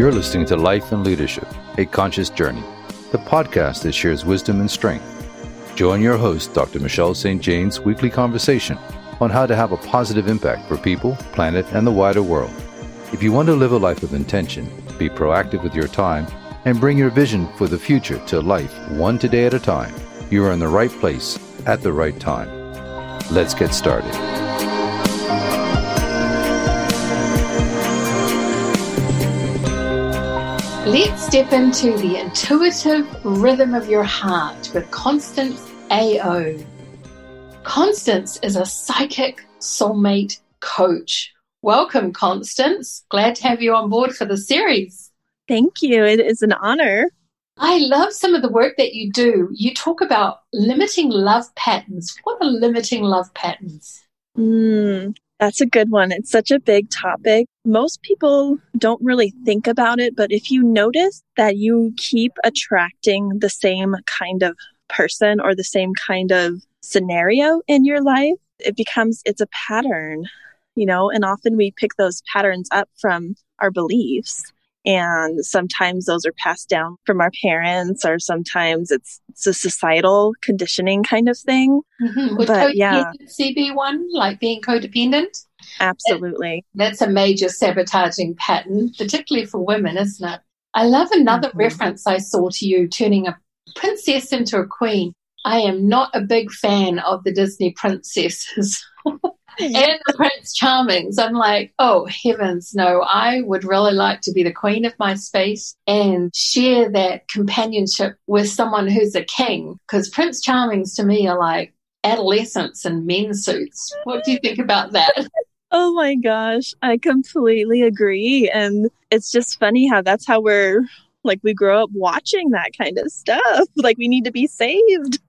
You're listening to Life and Leadership, a Conscious Journey, the podcast that shares wisdom and strength. Join your host, Dr. Michelle St. Jane's weekly conversation on how to have a positive impact for people, planet, and the wider world. If you want to live a life of intention, be proactive with your time, and bring your vision for the future to life one today at a time, you are in the right place at the right time. Let's get started. Let's step into the intuitive rhythm of your heart with Constance AO. Constance is a psychic soulmate coach. Welcome, Constance. Glad to have you on board for the series. Thank you. It is an honor. I love some of the work that you do. You talk about limiting love patterns. What are limiting love patterns? Mm, that's a good one. It's such a big topic. Most people don't really think about it, but if you notice that you keep attracting the same kind of person or the same kind of scenario in your life, it becomes, it's a pattern, you know, and often we pick those patterns up from our beliefs. And sometimes those are passed down from our parents, or sometimes it's, it's a societal conditioning kind of thing. Mm-hmm. Would but yeah, CB one like being codependent? Absolutely. That's a major sabotaging pattern, particularly for women, isn't it? I love another mm-hmm. reference I saw to you turning a princess into a queen. I am not a big fan of the Disney princesses. and the Prince Charmings. I'm like, oh heavens, no, I would really like to be the queen of my space and share that companionship with someone who's a king. Because Prince Charmings to me are like adolescents in men suits. What do you think about that? Oh my gosh, I completely agree. And it's just funny how that's how we're like we grow up watching that kind of stuff. Like we need to be saved.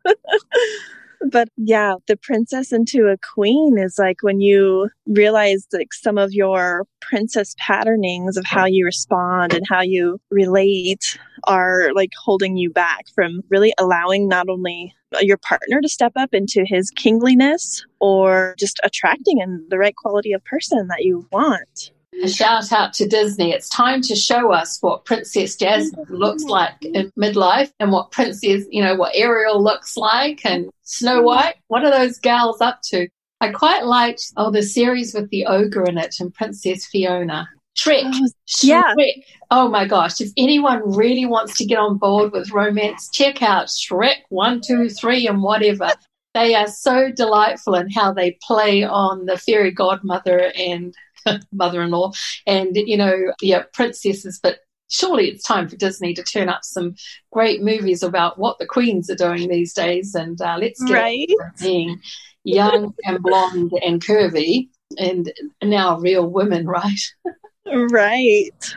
But yeah, the princess into a queen is like when you realize like some of your princess patternings of how you respond and how you relate are like holding you back from really allowing not only your partner to step up into his kingliness or just attracting in the right quality of person that you want. A shout out to Disney. It's time to show us what Princess Jasmine looks mm-hmm. like in midlife and what Princess, you know, what Ariel looks like and Snow mm-hmm. White. What are those gals up to? I quite liked, oh, the series with the ogre in it and Princess Fiona. Shrek. Oh, yeah. Shrek. Oh my gosh. If anyone really wants to get on board with romance, check out Shrek 1, 2, 3, and whatever. They are so delightful in how they play on the fairy godmother and mother-in-law and you know yeah princesses but surely it's time for disney to turn up some great movies about what the queens are doing these days and uh, let's get right. being young and blonde and curvy and now real women right right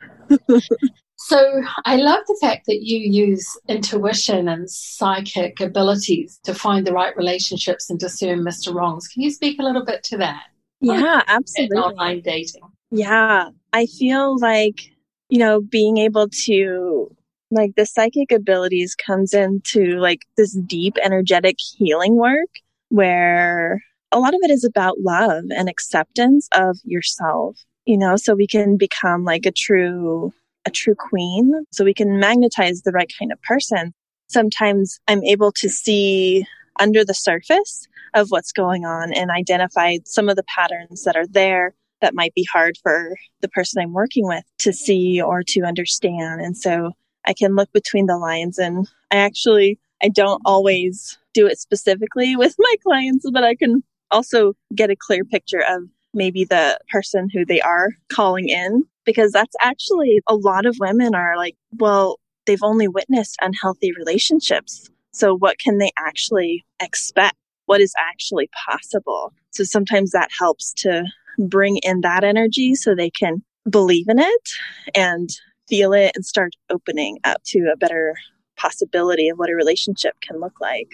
So I love the fact that you use intuition and psychic abilities to find the right relationships and discern Mr. Wrongs. Can you speak a little bit to that? Yeah, absolutely. Online dating. Yeah. I feel like, you know, being able to like the psychic abilities comes into like this deep energetic healing work where a lot of it is about love and acceptance of yourself, you know, so we can become like a true a true queen, so we can magnetize the right kind of person. Sometimes I'm able to see under the surface of what's going on and identify some of the patterns that are there that might be hard for the person I'm working with to see or to understand. And so I can look between the lines and I actually, I don't always do it specifically with my clients, but I can also get a clear picture of maybe the person who they are calling in because that's actually a lot of women are like, well, they've only witnessed unhealthy relationships. So what can they actually expect? what is actually possible. So sometimes that helps to bring in that energy so they can believe in it and feel it and start opening up to a better possibility of what a relationship can look like.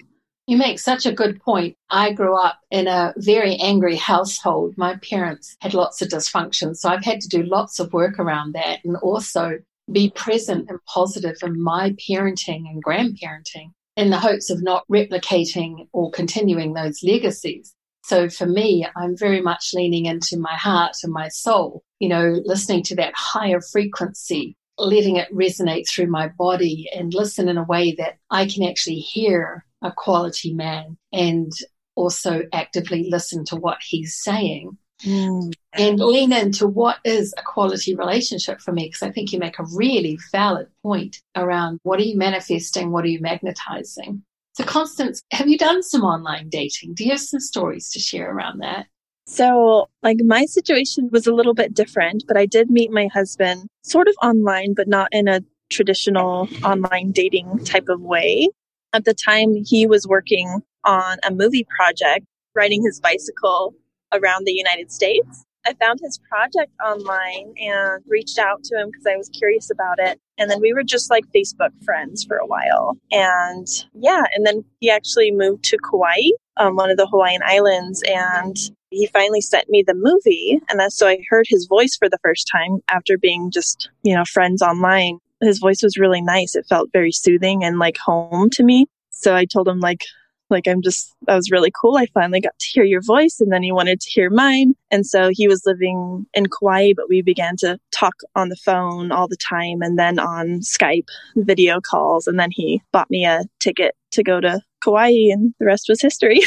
You make such a good point. I grew up in a very angry household. My parents had lots of dysfunction, so I've had to do lots of work around that and also be present and positive in my parenting and grandparenting in the hopes of not replicating or continuing those legacies. So for me, I'm very much leaning into my heart and my soul, you know, listening to that higher frequency, letting it resonate through my body and listen in a way that I can actually hear a quality man and also actively listen to what he's saying. Mm. And lean into what is a quality relationship for me, because I think you make a really valid point around what are you manifesting, what are you magnetizing. So, Constance, have you done some online dating? Do you have some stories to share around that? So, like, my situation was a little bit different, but I did meet my husband sort of online, but not in a traditional online dating type of way. At the time, he was working on a movie project, riding his bicycle around the United States. I found his project online and reached out to him because I was curious about it. And then we were just like Facebook friends for a while. And yeah, and then he actually moved to Kauai, um, one of the Hawaiian islands, and he finally sent me the movie. And that's so I heard his voice for the first time after being just, you know, friends online. His voice was really nice. It felt very soothing and like home to me. So I told him like, like, I'm just, that was really cool. I finally got to hear your voice. And then he wanted to hear mine. And so he was living in Kauai, but we began to talk on the phone all the time and then on Skype video calls. And then he bought me a ticket to go to Kauai and the rest was history.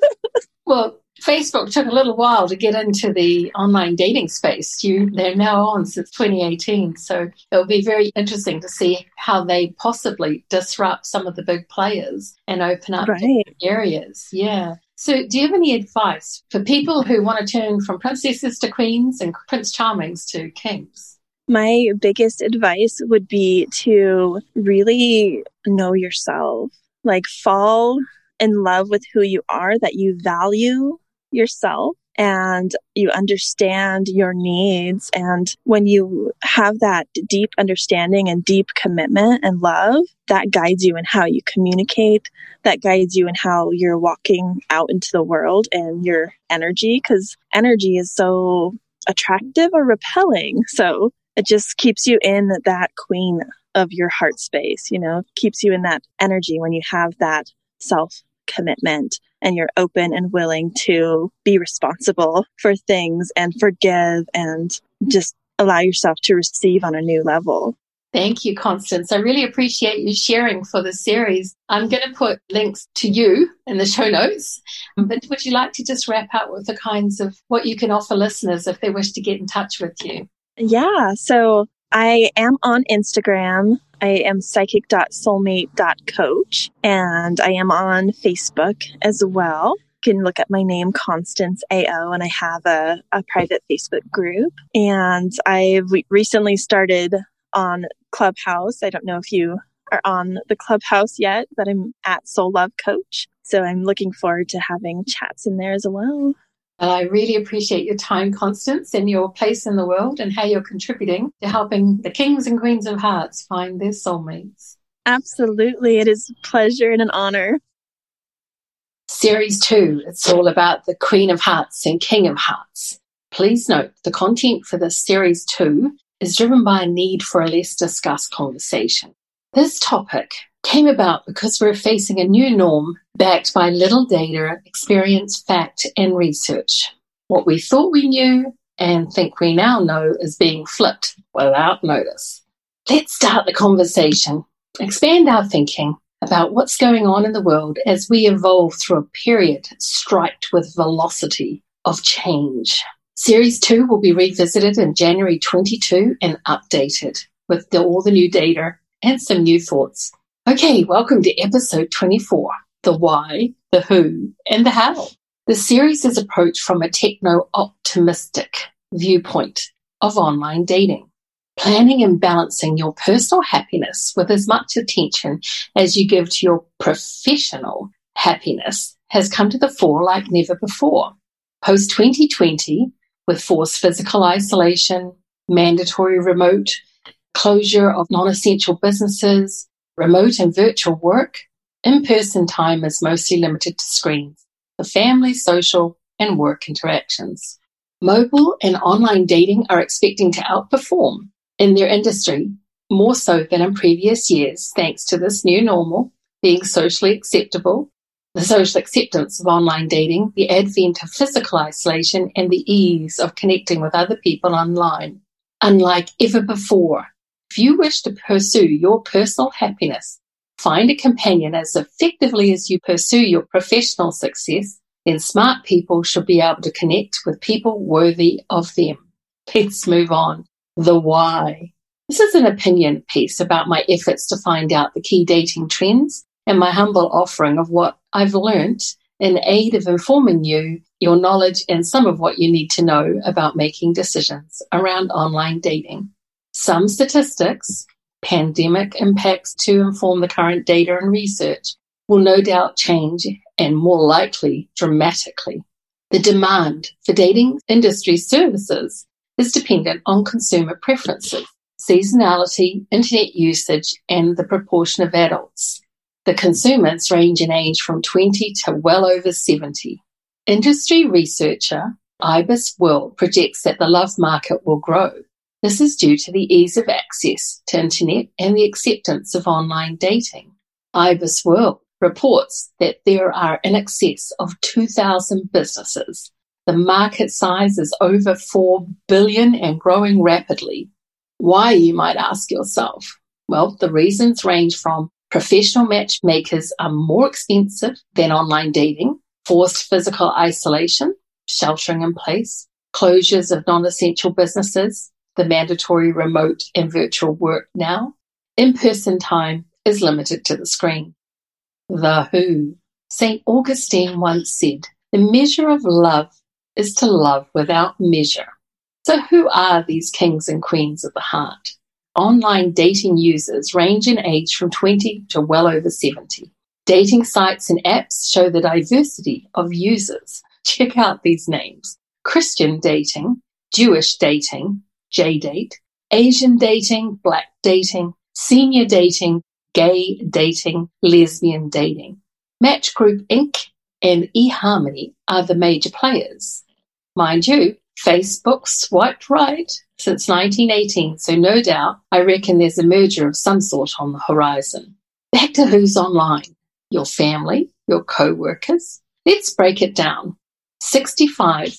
well, Facebook took a little while to get into the online dating space. You, they're now on since 2018. So it'll be very interesting to see how they possibly disrupt some of the big players and open up right. areas. Yeah. So, do you have any advice for people who want to turn from princesses to queens and prince charmings to kings? My biggest advice would be to really know yourself, like fall in love with who you are, that you value yourself and you understand your needs. And when you have that deep understanding and deep commitment and love, that guides you in how you communicate, that guides you in how you're walking out into the world and your energy, because energy is so attractive or repelling. So it just keeps you in that queen of your heart space, you know, keeps you in that energy when you have that self commitment and you're open and willing to be responsible for things and forgive and just allow yourself to receive on a new level. Thank you, Constance. I really appreciate you sharing for the series. I'm going to put links to you in the show notes. But would you like to just wrap up with the kinds of what you can offer listeners if they wish to get in touch with you? Yeah. So I am on Instagram. I am psychic.soulmate.coach and I am on Facebook as well. You can look at my name, Constance AO, and I have a, a private Facebook group. And I've recently started on Clubhouse. I don't know if you are on the Clubhouse yet, but I'm at Soul Love Coach. So I'm looking forward to having chats in there as well. And I really appreciate your time, Constance, and your place in the world and how you're contributing to helping the kings and queens of hearts find their soulmates. Absolutely. It is a pleasure and an honor. Series two, it's all about the Queen of Hearts and King of Hearts. Please note the content for this series two is driven by a need for a less discussed conversation. This topic came about because we're facing a new norm backed by little data, experience, fact, and research. What we thought we knew and think we now know is being flipped without notice. Let's start the conversation, expand our thinking about what's going on in the world as we evolve through a period striped with velocity of change. Series 2 will be revisited in January 22 and updated with the, all the new data and some new thoughts. Okay, welcome to episode 24 The Why, the Who, and the How. The series is approached from a techno optimistic viewpoint of online dating, planning and balancing your personal happiness with as much attention as you give to your professional happiness has come to the fore like never before. Post 2020, with forced physical isolation, mandatory remote closure of non essential businesses, remote and virtual work, in-person time is mostly limited to screens for family, social, and work interactions. Mobile and online dating are expecting to outperform in their industry more so than in previous years, thanks to this new normal being socially acceptable, the social acceptance of online dating, the advent of physical isolation, and the ease of connecting with other people online. Unlike ever before, If you wish to pursue your personal happiness, find a companion as effectively as you pursue your professional success, then smart people should be able to connect with people worthy of them. Let's move on. The why. This is an opinion piece about my efforts to find out the key dating trends and my humble offering of what I've learnt in aid of informing you, your knowledge, and some of what you need to know about making decisions around online dating. Some statistics, pandemic impacts to inform the current data and research, will no doubt change and more likely dramatically. The demand for dating industry services is dependent on consumer preferences seasonality, internet usage, and the proportion of adults. The consumers range in age from 20 to well over 70. Industry researcher IBISWorld projects that the love market will grow. This is due to the ease of access to internet and the acceptance of online dating. IBISWorld reports that there are in excess of 2,000 businesses. The market size is over 4 billion and growing rapidly. Why, you might ask yourself? Well, the reasons range from professional matchmakers are more expensive than online dating, forced physical isolation, sheltering in place, closures of non essential businesses, the mandatory remote and virtual work now, in person time is limited to the screen. The Who. St. Augustine once said, The measure of love is to love without measure. So, who are these kings and queens of the heart? Online dating users range in age from 20 to well over 70. Dating sites and apps show the diversity of users. Check out these names Christian dating, Jewish dating, JDate, Asian dating, Black dating, senior dating, gay dating, lesbian dating. Match Group Inc. and eHarmony are the major players. Mind you, Facebook swiped right since 1918, so no doubt I reckon there's a merger of some sort on the horizon. Back to who's online your family, your co workers. Let's break it down. 65%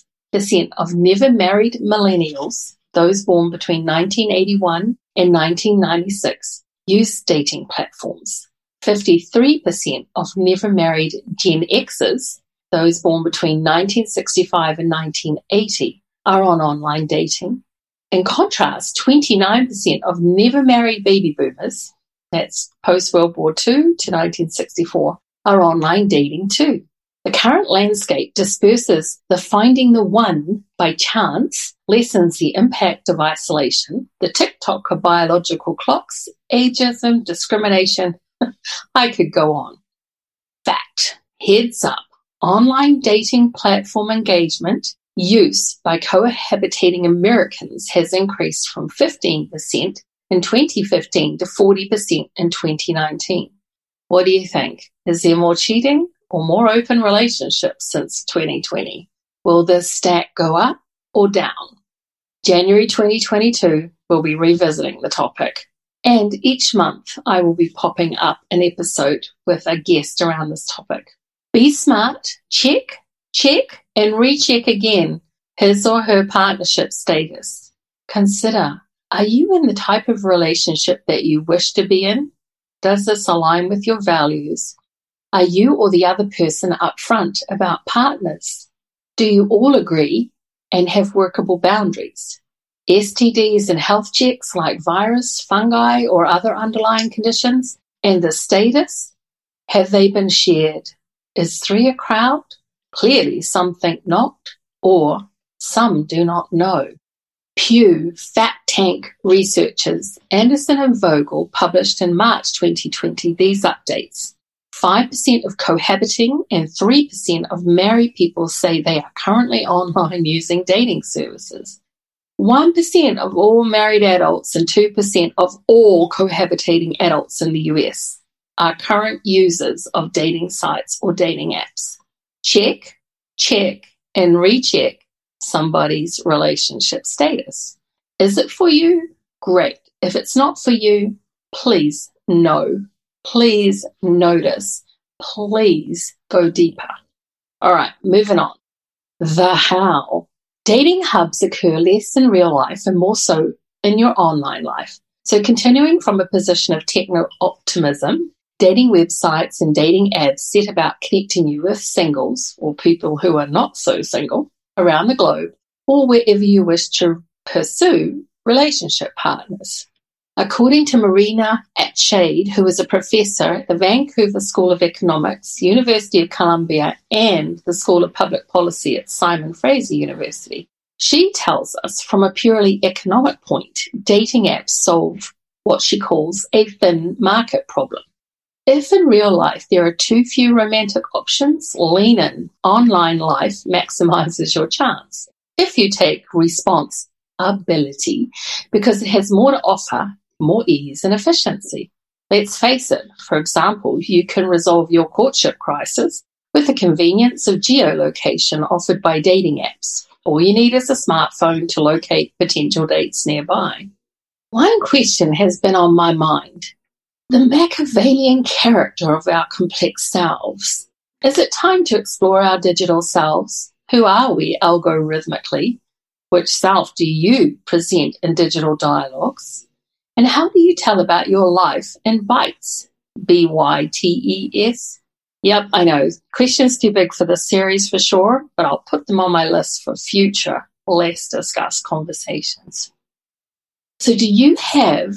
of never married millennials, those born between 1981 and 1996, use dating platforms. 53% of never married Gen Xers, those born between 1965 and 1980, are on online dating. In contrast, 29% of never married baby boomers, that's post World War II to 1964, are online dating too. The current landscape disperses the finding the one by chance, lessens the impact of isolation, the TikTok of biological clocks, ageism, discrimination. I could go on. Fact. Heads up. Online dating platform engagement use by cohabitating Americans has increased from 15% in 2015 to 40% in 2019. What do you think? Is there more cheating or more open relationships since 2020? Will this stat go up or down? January 2022, we'll be revisiting the topic. And each month, I will be popping up an episode with a guest around this topic. Be smart, check, check, and recheck again his or her partnership status. Consider are you in the type of relationship that you wish to be in? Does this align with your values? Are you or the other person upfront about partners? Do you all agree and have workable boundaries? STDs and health checks like virus, fungi, or other underlying conditions, and the status? Have they been shared? Is three a crowd? Clearly, some think not, or some do not know. Pew Fact Tank researchers Anderson and Vogel published in March 2020 these updates. 5% of cohabiting and 3% of married people say they are currently online using dating services. 1% of all married adults and 2% of all cohabitating adults in the US are current users of dating sites or dating apps. Check, check, and recheck somebody's relationship status. Is it for you? Great. If it's not for you, please know. Please notice. Please go deeper. All right, moving on. The how. Dating hubs occur less in real life and more so in your online life. So, continuing from a position of techno optimism, dating websites and dating apps set about connecting you with singles or people who are not so single around the globe or wherever you wish to pursue relationship partners. According to Marina Adshade, who is a professor at the Vancouver School of Economics, University of Columbia, and the School of Public Policy at Simon Fraser University, she tells us from a purely economic point, dating apps solve what she calls a thin market problem. If in real life there are too few romantic options, lean in. Online life maximizes your chance. If you take response ability because it has more to offer, more ease and efficiency. Let's face it, for example, you can resolve your courtship crisis with the convenience of geolocation offered by dating apps. All you need is a smartphone to locate potential dates nearby. One question has been on my mind the Machiavellian character of our complex selves. Is it time to explore our digital selves? Who are we algorithmically? Which self do you present in digital dialogues? And how do you tell about your life in bites? B Y T E S. Yep, I know. Questions too big for this series for sure, but I'll put them on my list for future less discussed conversations. So, do you have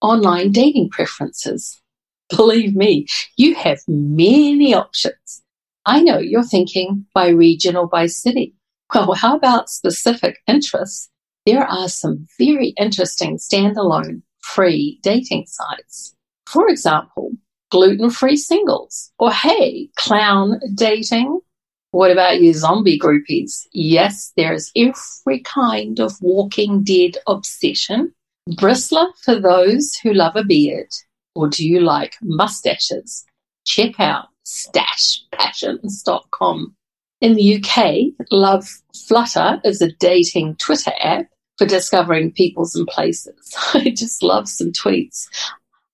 online dating preferences? Believe me, you have many options. I know you're thinking by region or by city. Well, how about specific interests? There are some very interesting standalone free dating sites. For example, gluten free singles. Or hey, clown dating. What about you zombie groupies? Yes, there's every kind of walking dead obsession. Bristlr for those who love a beard. Or do you like mustaches? Check out stashpassions.com. In the UK, Love Flutter is a dating Twitter app for discovering peoples and places. I just love some tweets.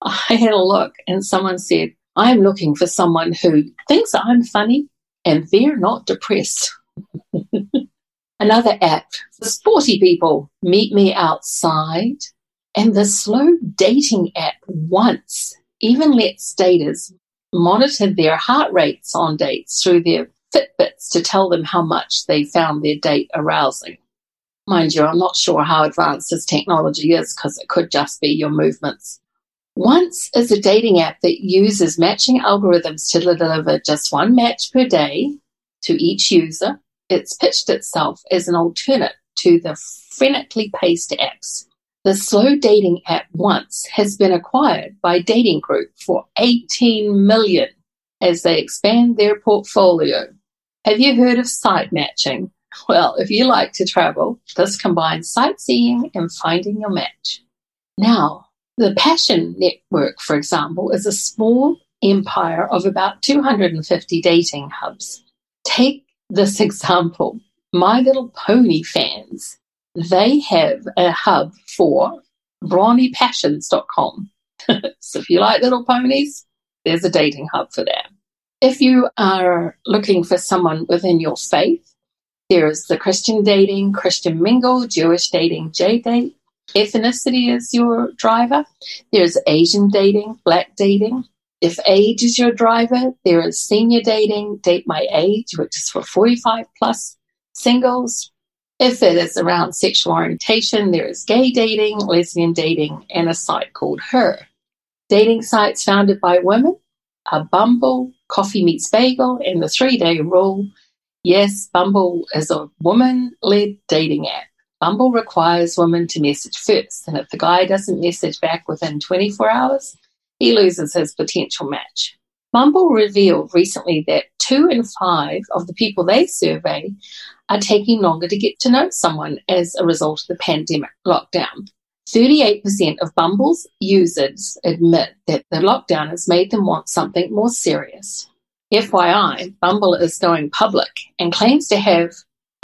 I had a look and someone said, I'm looking for someone who thinks I'm funny and they're not depressed. Another app sporty people, Meet Me Outside. And the slow dating app once even lets daters monitor their heart rates on dates through their Fitbits to tell them how much they found their date arousing. Mind you, I'm not sure how advanced this technology is because it could just be your movements once is a dating app that uses matching algorithms to deliver just one match per day to each user. It's pitched itself as an alternate to the frenetically paced apps. The slow dating app once has been acquired by Dating Group for 18 million as they expand their portfolio. Have you heard of site matching? Well, if you like to travel, this combines sightseeing and finding your match. Now, the Passion Network, for example, is a small empire of about 250 dating hubs. Take this example My Little Pony fans, they have a hub for bronypassions.com. so if you like little ponies, there's a dating hub for that. If you are looking for someone within your faith, there's the Christian dating, Christian mingle, Jewish dating, J date, ethnicity is your driver, there's Asian dating, black dating. If age is your driver, there is senior dating, date my age, which is for 45 plus singles. If it is around sexual orientation, there is gay dating, lesbian dating, and a site called Her. Dating sites founded by women are Bumble, Coffee Meets Bagel, and the Three Day Rule. Yes, Bumble is a woman led dating app. Bumble requires women to message first, and if the guy doesn't message back within 24 hours, he loses his potential match. Bumble revealed recently that two in five of the people they survey are taking longer to get to know someone as a result of the pandemic lockdown. 38% of Bumble's users admit that the lockdown has made them want something more serious. FYI, Bumble is going public and claims to have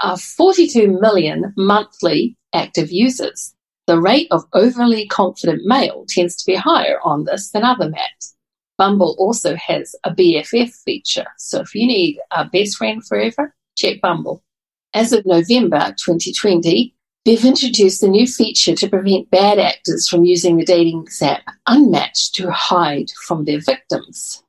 are 42 million monthly active users. The rate of overly confident male tends to be higher on this than other maps. Bumble also has a BFF feature, so if you need a best friend forever, check Bumble. As of November 2020, They've introduced a new feature to prevent bad actors from using the dating app Unmatched to hide from their victims.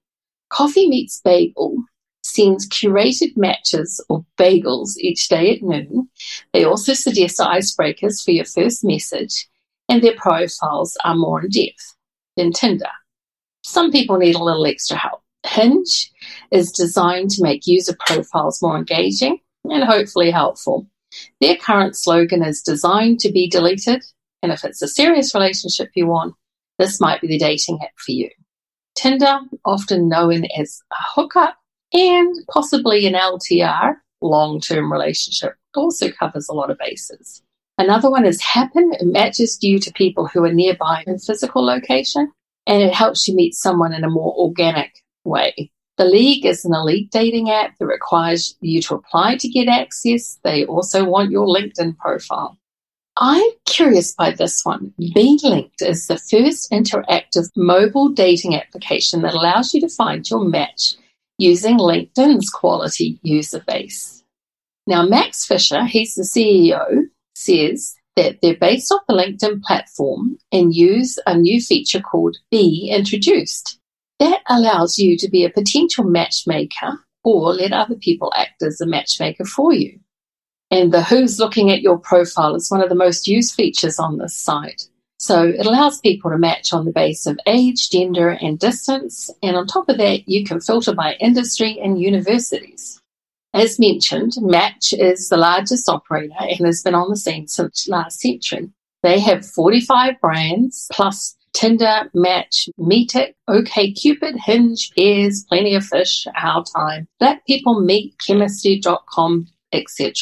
Coffee Meets Bagel sends curated matches or bagels each day at noon. They also suggest icebreakers for your first message, and their profiles are more in depth than Tinder. Some people need a little extra help. Hinge is designed to make user profiles more engaging and hopefully helpful. Their current slogan is designed to be deleted, and if it's a serious relationship you want, this might be the dating app for you. Tinder, often known as a hookup, and possibly an LTR, long term relationship, also covers a lot of bases. Another one is Happen. It matches you to people who are nearby in physical location, and it helps you meet someone in a more organic way. The League is an elite dating app that requires you to apply to get access. They also want your LinkedIn profile. I'm curious by this one. Be Linked is the first interactive mobile dating application that allows you to find your match using LinkedIn's quality user base. Now, Max Fisher, he's the CEO, says that they're based off the LinkedIn platform and use a new feature called Be Introduced. That allows you to be a potential matchmaker or let other people act as a matchmaker for you. And the who's looking at your profile is one of the most used features on this site. So it allows people to match on the base of age, gender, and distance. And on top of that, you can filter by industry and universities. As mentioned, Match is the largest operator and has been on the scene since last century. They have 45 brands plus Tinder, Match, Meetic, OKCupid, Hinge, Pairs, Plenty of Fish, Our Time, Let People Meet, Chemistry.com, etc.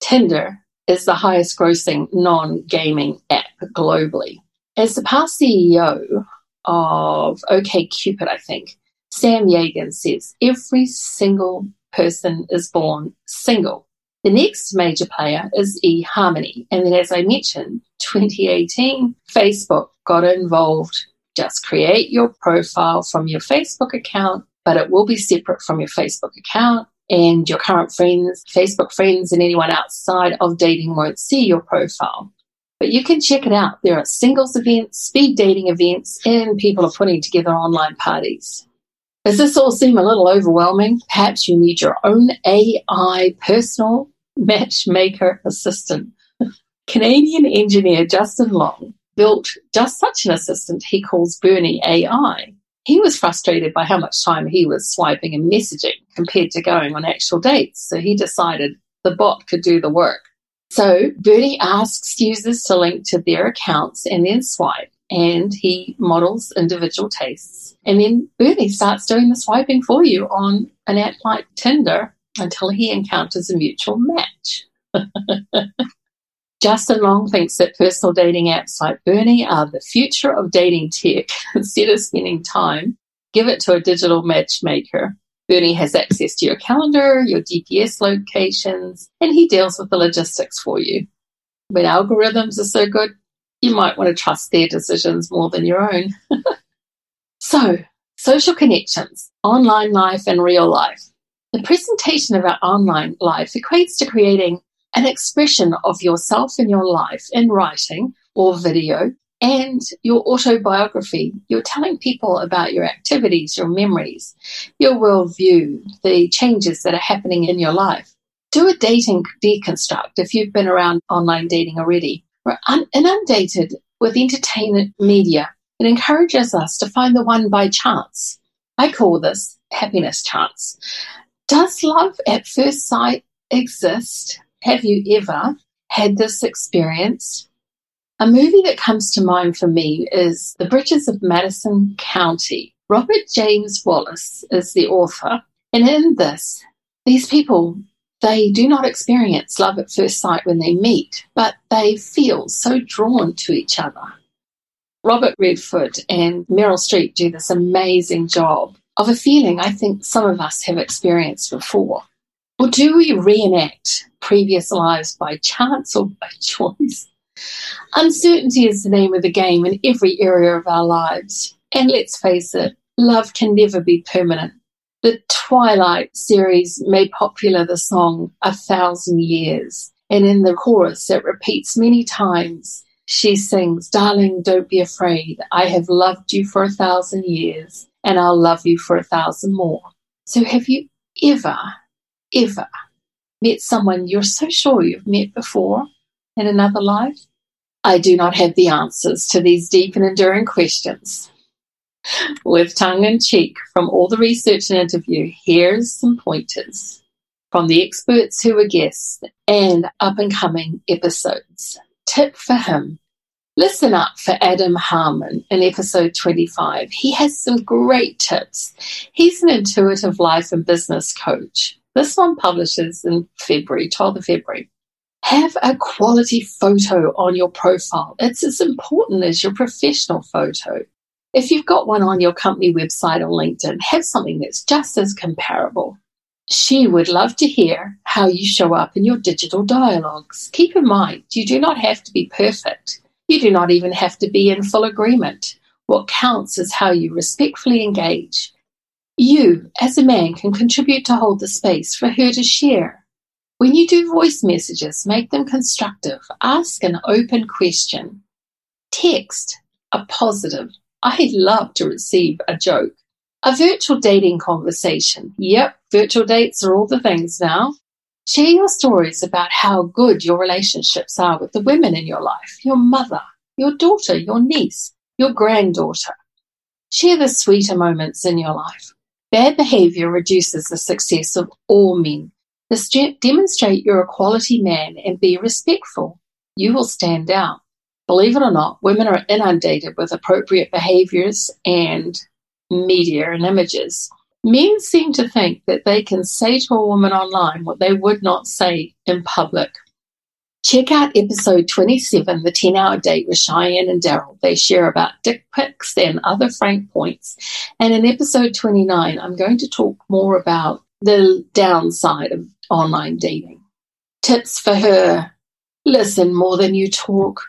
Tinder is the highest grossing non gaming app globally. As the past CEO of OKCupid, I think, Sam Yagan says every single person is born single. The next major player is eHarmony. And then, as I mentioned, 2018, Facebook got involved. Just create your profile from your Facebook account, but it will be separate from your Facebook account and your current friends, Facebook friends, and anyone outside of dating won't see your profile. But you can check it out. There are singles events, speed dating events, and people are putting together online parties. Does this all seem a little overwhelming? Perhaps you need your own AI personal matchmaker assistant. Canadian engineer Justin Long built just such an assistant he calls Bernie AI. He was frustrated by how much time he was swiping and messaging compared to going on actual dates, so he decided the bot could do the work. So Bernie asks users to link to their accounts and then swipe, and he models individual tastes. And then Bernie starts doing the swiping for you on an app like Tinder until he encounters a mutual match. Justin Long thinks that personal dating apps like Bernie are the future of dating tech. Instead of spending time, give it to a digital matchmaker. Bernie has access to your calendar, your GPS locations, and he deals with the logistics for you. When algorithms are so good, you might want to trust their decisions more than your own. so, social connections, online life and real life. The presentation of our online life equates to creating an expression of yourself and your life in writing or video and your autobiography. You're telling people about your activities, your memories, your worldview, the changes that are happening in your life. Do a dating deconstruct if you've been around online dating already. We're un- inundated with entertainment media. It encourages us to find the one by chance. I call this happiness chance. Does love at first sight exist? Have you ever had this experience? A movie that comes to mind for me is The Bridges of Madison County. Robert James Waller is the author, and in this, these people they do not experience love at first sight when they meet, but they feel so drawn to each other. Robert Redford and Meryl Streep do this amazing job of a feeling I think some of us have experienced before. Or do we reenact previous lives by chance or by choice? Uncertainty is the name of the game in every area of our lives. And let's face it, love can never be permanent. The Twilight series made popular the song A Thousand Years. And in the chorus, it repeats many times. She sings, Darling, don't be afraid. I have loved you for a thousand years, and I'll love you for a thousand more. So, have you ever, ever met someone you're so sure you've met before in another life? I do not have the answers to these deep and enduring questions. With tongue in cheek from all the research and interview, here's some pointers from the experts who were guests and up and coming episodes. Tip for him Listen up for Adam Harmon in episode 25. He has some great tips. He's an intuitive life and business coach. This one publishes in February, 12th of February. Have a quality photo on your profile. It's as important as your professional photo. If you've got one on your company website or LinkedIn, have something that's just as comparable. She would love to hear how you show up in your digital dialogues. Keep in mind, you do not have to be perfect. You do not even have to be in full agreement. What counts is how you respectfully engage. You, as a man, can contribute to hold the space for her to share. When you do voice messages, make them constructive. Ask an open question. Text a positive. I love to receive a joke. A virtual dating conversation. Yep, virtual dates are all the things now. Share your stories about how good your relationships are with the women in your life, your mother, your daughter, your niece, your granddaughter. Share the sweeter moments in your life. Bad behavior reduces the success of all men. Demonstrate you're a quality man and be respectful. You will stand out. Believe it or not, women are inundated with appropriate behaviors and media and images. Men seem to think that they can say to a woman online what they would not say in public. Check out episode 27, The 10 Hour Date with Cheyenne and Daryl. They share about dick pics and other frank points. And in episode 29, I'm going to talk more about the downside of online dating. Tips for her listen more than you talk.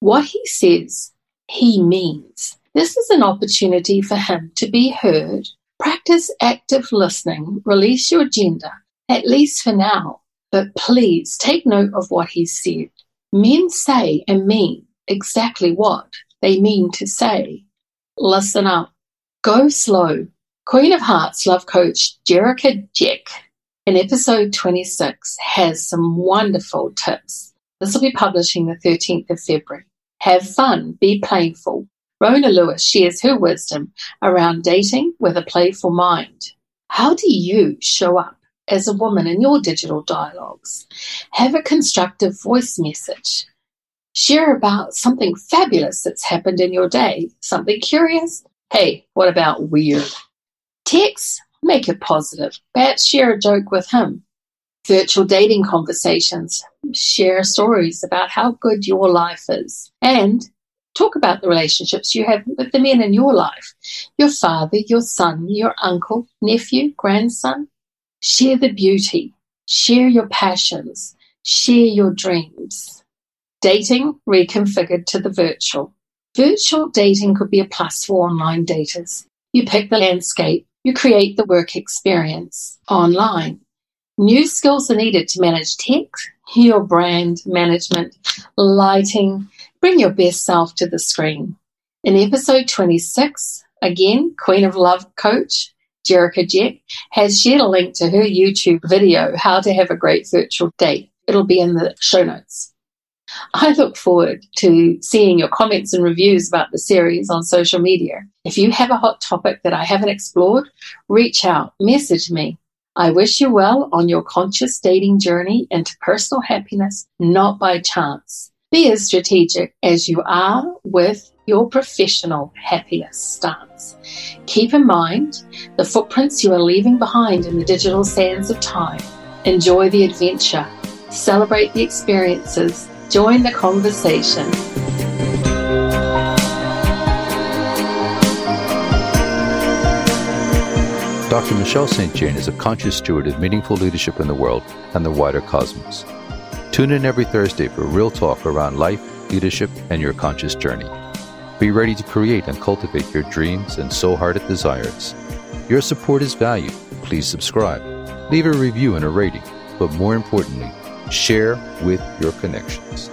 What he says, he means. This is an opportunity for him to be heard Practice active listening. Release your agenda, at least for now. But please take note of what he said. Men say and mean exactly what they mean to say. Listen up. Go slow. Queen of Hearts love coach Jerica Jack in episode 26 has some wonderful tips. This will be publishing the 13th of February. Have fun, be playful, Rona Lewis shares her wisdom around dating with a playful mind. How do you show up as a woman in your digital dialogues? Have a constructive voice message. Share about something fabulous that's happened in your day, something curious. Hey, what about weird? Text, make it positive. Perhaps share a joke with him. Virtual dating conversations. Share stories about how good your life is. And Talk about the relationships you have with the men in your life your father, your son, your uncle, nephew, grandson. Share the beauty, share your passions, share your dreams. Dating reconfigured to the virtual. Virtual dating could be a plus for online daters. You pick the landscape, you create the work experience online. New skills are needed to manage tech, your brand management, lighting, Bring your best self to the screen. In episode 26, again, Queen of Love coach Jerica Jack has shared a link to her YouTube video, How to Have a Great Virtual Date. It'll be in the show notes. I look forward to seeing your comments and reviews about the series on social media. If you have a hot topic that I haven't explored, reach out, message me. I wish you well on your conscious dating journey into personal happiness, not by chance. Be as strategic as you are with your professional happiness stance. Keep in mind the footprints you are leaving behind in the digital sands of time. Enjoy the adventure, celebrate the experiences, join the conversation. Dr. Michelle St. Jane is a conscious steward of meaningful leadership in the world and the wider cosmos. Tune in every Thursday for real talk around life, leadership, and your conscious journey. Be ready to create and cultivate your dreams and soul hearted desires. Your support is valued. Please subscribe, leave a review and a rating, but more importantly, Share with your connections.